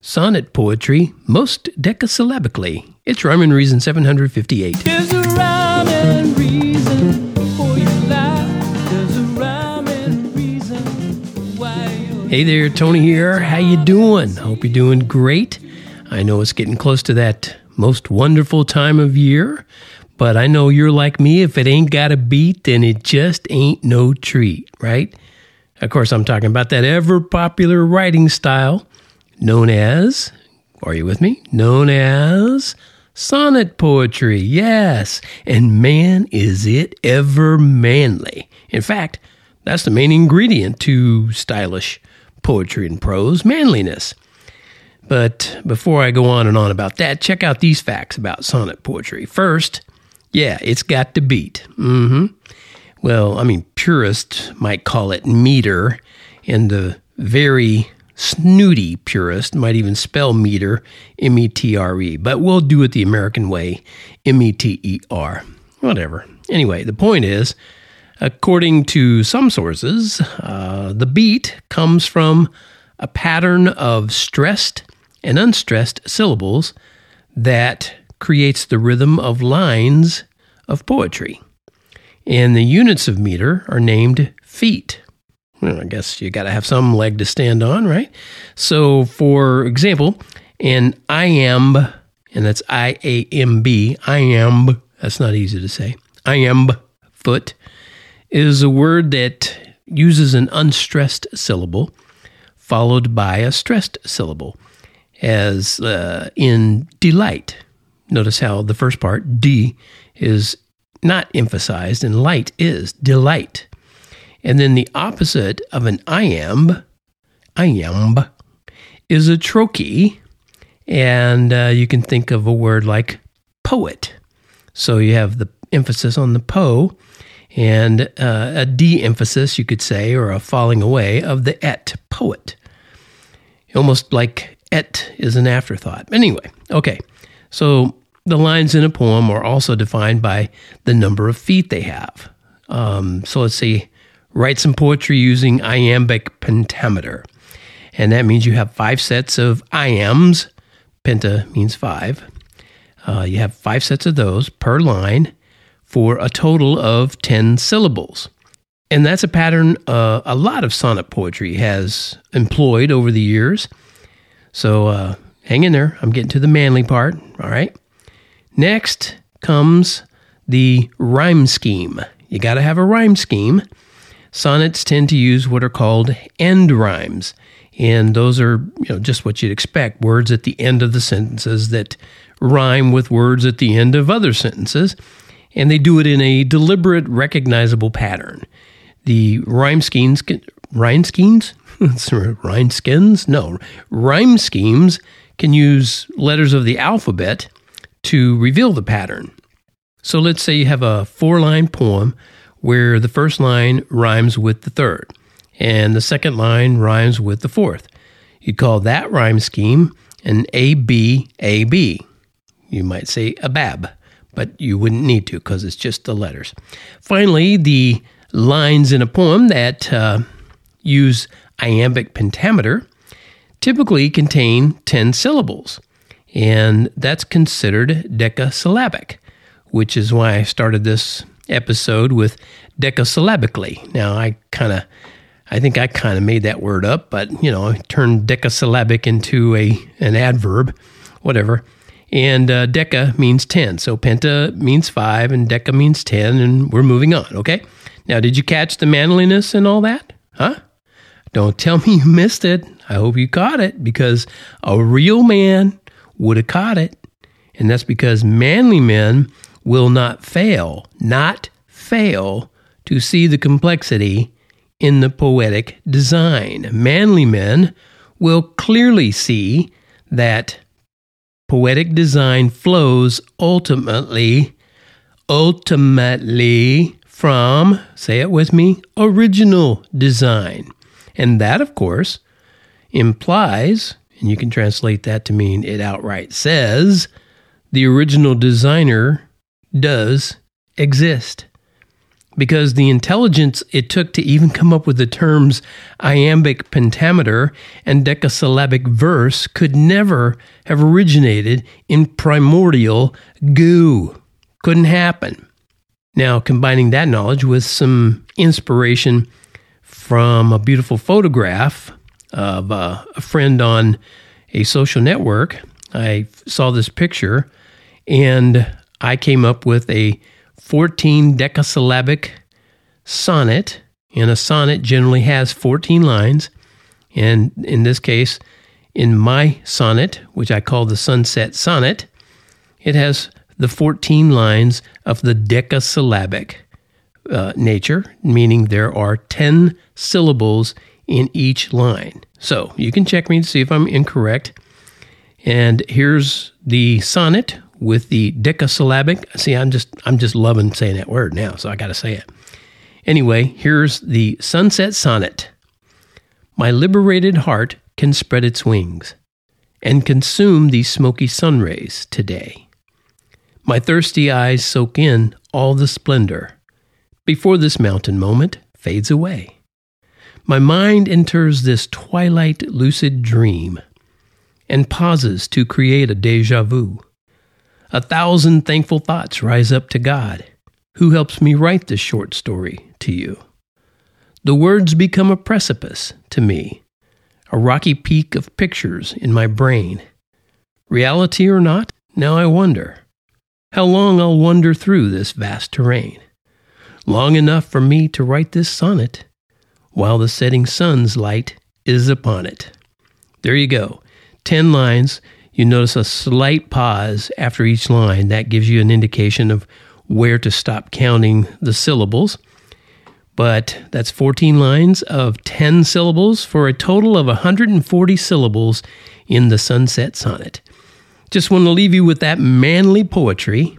Sonnet poetry, most decasyllabically. It's Rhyme and Reason 758. There's a rhyme and reason for your life. There's a rhyme and reason Hey there, Tony here. How you doing? Hope you're doing great. I know it's getting close to that most wonderful time of year, but I know you're like me. If it ain't got a beat, then it just ain't no treat, right? Of course, I'm talking about that ever popular writing style known as, are you with me? Known as sonnet poetry. Yes. And man, is it ever manly. In fact, that's the main ingredient to stylish poetry and prose manliness. But before I go on and on about that, check out these facts about sonnet poetry. First, yeah, it's got to beat. Mm-hmm. Well, I mean, purists might call it meter, and the very snooty purist might even spell meter M E T R E, but we'll do it the American way M E T E R. Whatever. Anyway, the point is, according to some sources, uh, the beat comes from a pattern of stressed and unstressed syllables that creates the rhythm of lines of poetry. And the units of meter are named feet. I guess you got to have some leg to stand on, right? So, for example, an iamb, and that's I A M B, iamb, that's not easy to say, iamb foot is a word that uses an unstressed syllable followed by a stressed syllable, as uh, in delight. Notice how the first part, D, is not emphasized and light is delight. And then the opposite of an iamb, iamb, is a trochee. And uh, you can think of a word like poet. So you have the emphasis on the po and uh, a de emphasis, you could say, or a falling away of the et, poet. Almost like et is an afterthought. Anyway, okay. So the lines in a poem are also defined by the number of feet they have. Um, so let's say, write some poetry using iambic pentameter. And that means you have five sets of iambs. Penta means five. Uh, you have five sets of those per line for a total of 10 syllables. And that's a pattern uh, a lot of sonnet poetry has employed over the years. So uh, hang in there. I'm getting to the manly part. All right. Next comes the rhyme scheme. You got to have a rhyme scheme. Sonnets tend to use what are called end rhymes. And those are, you know, just what you'd expect, words at the end of the sentences that rhyme with words at the end of other sentences. And they do it in a deliberate, recognizable pattern. The rhyme schemes, rhyme schemes? rhyme skins? No. Rhyme schemes can use letters of the alphabet to reveal the pattern. So let's say you have a four line poem where the first line rhymes with the third and the second line rhymes with the fourth. You'd call that rhyme scheme an ABAB. You might say a bab, but you wouldn't need to because it's just the letters. Finally, the lines in a poem that uh, use iambic pentameter typically contain 10 syllables, and that's considered decasyllabic, which is why I started this episode with decasyllabically. Now, I kind of I think I kind of made that word up, but you know, I turned decasyllabic into a an adverb, whatever. And uh, deca means ten, so penta means five, and deca means ten, and we're moving on. Okay. Now, did you catch the manliness and all that? Huh? Don't tell me you missed it. I hope you caught it because a real man would have caught it, and that's because manly men will not fail, not fail to see the complexity in the poetic design. Manly men will clearly see that poetic design flows ultimately, ultimately from, say it with me, original design. And that, of course, implies, and you can translate that to mean it outright says, the original designer does exist. because the intelligence it took to even come up with the terms iambic pentameter and decasyllabic verse could never have originated in primordial goo. Couldn't happen. Now, combining that knowledge with some inspiration from a beautiful photograph of uh, a friend on a social network, I saw this picture and I came up with a 14 decasyllabic sonnet. And a sonnet generally has 14 lines. And in this case, in my sonnet, which I call the Sunset Sonnet, it has the 14 lines of the decasyllabic uh, nature, meaning there are 10 syllables in each line. So you can check me to see if I'm incorrect. And here's the sonnet with the decasyllabic. See, I'm just I'm just loving saying that word now, so I got to say it. Anyway, here's the Sunset Sonnet. My liberated heart can spread its wings and consume these smoky sun rays today. My thirsty eyes soak in all the splendor before this mountain moment fades away. My mind enters this twilight lucid dream and pauses to create a deja vu. A thousand thankful thoughts rise up to God, who helps me write this short story to you. The words become a precipice to me, a rocky peak of pictures in my brain. Reality or not, now I wonder how long I'll wander through this vast terrain. Long enough for me to write this sonnet while the setting sun's light is upon it. There you go. 10 lines. You notice a slight pause after each line. That gives you an indication of where to stop counting the syllables. But that's 14 lines of 10 syllables for a total of 140 syllables in the Sunset Sonnet. Just want to leave you with that manly poetry.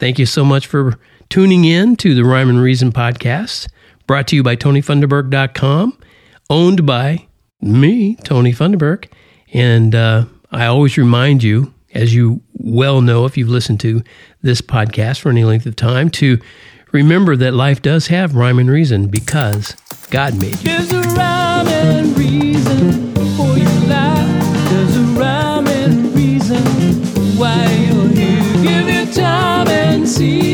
Thank you so much for tuning in to the Rhyme and Reason podcast, brought to you by TonyFunderburk.com, owned by me, Tony Funderburk. And uh, I always remind you, as you well know if you've listened to this podcast for any length of time, to remember that life does have rhyme and reason because God made you. There's a rhyme and reason for your life. There's a rhyme and reason why you're here. Give it time and see.